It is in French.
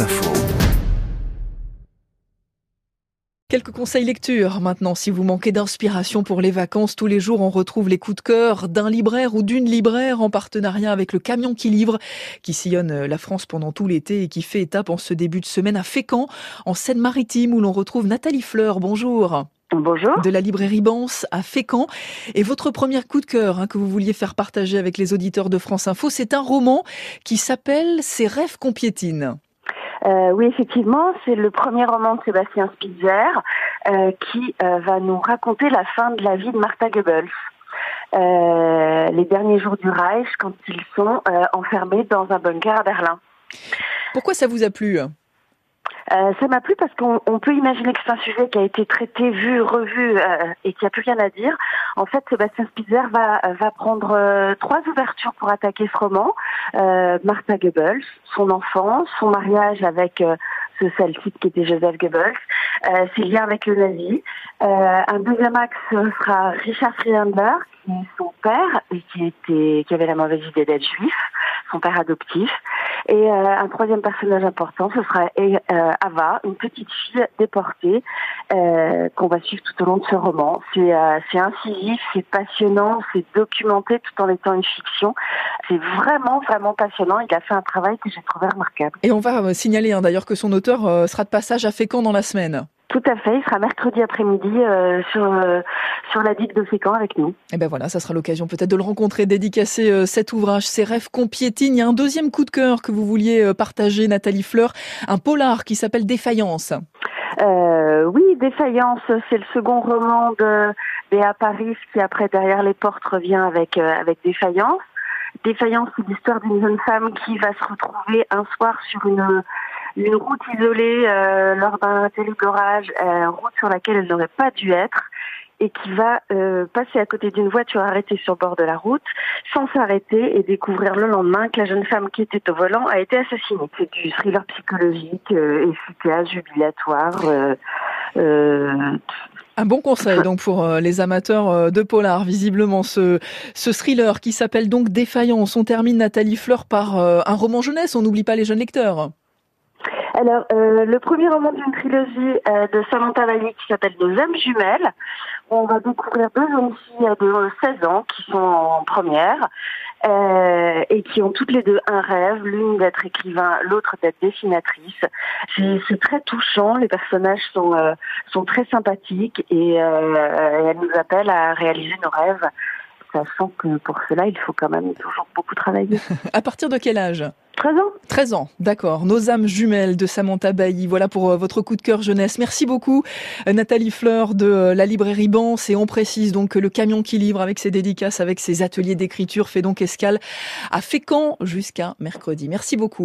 Info. Quelques conseils lecture maintenant si vous manquez d'inspiration pour les vacances. Tous les jours, on retrouve les coups de cœur d'un libraire ou d'une libraire en partenariat avec le camion qui livre, qui sillonne la France pendant tout l'été et qui fait étape en ce début de semaine à Fécamp, en Seine-Maritime, où l'on retrouve Nathalie Fleur. Bonjour. Bonjour. De la librairie Bance à Fécamp. Et votre premier coup de cœur hein, que vous vouliez faire partager avec les auditeurs de France Info, c'est un roman qui s'appelle Ces rêves qu'on piétine. Euh, oui, effectivement, c'est le premier roman de Sébastien Spitzer euh, qui euh, va nous raconter la fin de la vie de Martha Goebbels. Euh, les derniers jours du Reich quand ils sont euh, enfermés dans un bunker à Berlin. Pourquoi ça vous a plu? Euh, ça m'a plu parce qu'on on peut imaginer que c'est un sujet qui a été traité, vu, revu euh, et qui a plus rien à dire. En fait, Sébastien Spitzer va, prendre euh, trois ouvertures pour attaquer ce roman. Euh, Martha Goebbels, son enfance, son mariage avec euh, ce celtique qui était Joseph Goebbels, ses liens avec le nazi. Un deuxième axe sera Richard Friedlander, qui est son père et qui était qui avait la mauvaise idée d'être juif, son père adoptif. Et euh, un troisième personnage important, ce sera euh, Ava, une petite fille déportée euh, qu'on va suivre tout au long de ce roman. C'est euh, c'est incisif, c'est passionnant, c'est documenté tout en étant une fiction. C'est vraiment vraiment passionnant. Il a fait un travail que j'ai trouvé remarquable. Et on va signaler hein, d'ailleurs que son auteur euh, sera de passage à Fécamp dans la semaine. Tout à fait, il sera mercredi après-midi euh, sur euh, sur la digue de Fécamp avec nous. Et ben voilà, ça sera l'occasion peut-être de le rencontrer, dédicacer euh, cet ouvrage, Ces rêves qu'on piétine. Il y a un deuxième coup de cœur que vous vouliez euh, partager, Nathalie Fleur, un polar qui s'appelle Défaillance. Oui, Défaillance, c'est le second roman de Béa Paris qui après Derrière les portes revient avec avec Défaillance. Défaillance, c'est l'histoire d'une jeune femme qui va se retrouver un soir sur une une route isolée euh, lors d'un terrible orage, euh, route sur laquelle elle n'aurait pas dû être et qui va euh, passer à côté d'une voiture arrêtée sur le bord de la route sans s'arrêter et découvrir le lendemain que la jeune femme qui était au volant a été assassinée. C'est du thriller psychologique, euh, efficace, jubilatoire. Euh, euh, Un bon conseil donc pour les amateurs de polar, visiblement ce, ce thriller qui s'appelle donc Défaillance. On termine Nathalie Fleur par un roman jeunesse, on n'oublie pas les jeunes lecteurs. Alors, euh, le premier roman d'une trilogie euh, de Samantha Valli qui s'appelle Nos âmes jumelles, on va découvrir deux jeunes filles de 16 ans qui sont en première euh, et qui ont toutes les deux un rêve, l'une d'être écrivain, l'autre d'être dessinatrice. C'est très touchant, les personnages sont, euh, sont très sympathiques et euh, elles nous appellent à réaliser nos rêves, sachant que pour cela, il faut quand même toujours beaucoup travailler. À partir de quel âge? 13 ans 13 ans, d'accord. Nos âmes jumelles de Samantha Bailly. Voilà pour euh, votre coup de cœur jeunesse. Merci beaucoup, euh, Nathalie Fleur de euh, la librairie Bance. Et on précise donc que le camion qui livre avec ses dédicaces, avec ses ateliers d'écriture fait donc escale à Fécamp jusqu'à mercredi. Merci beaucoup.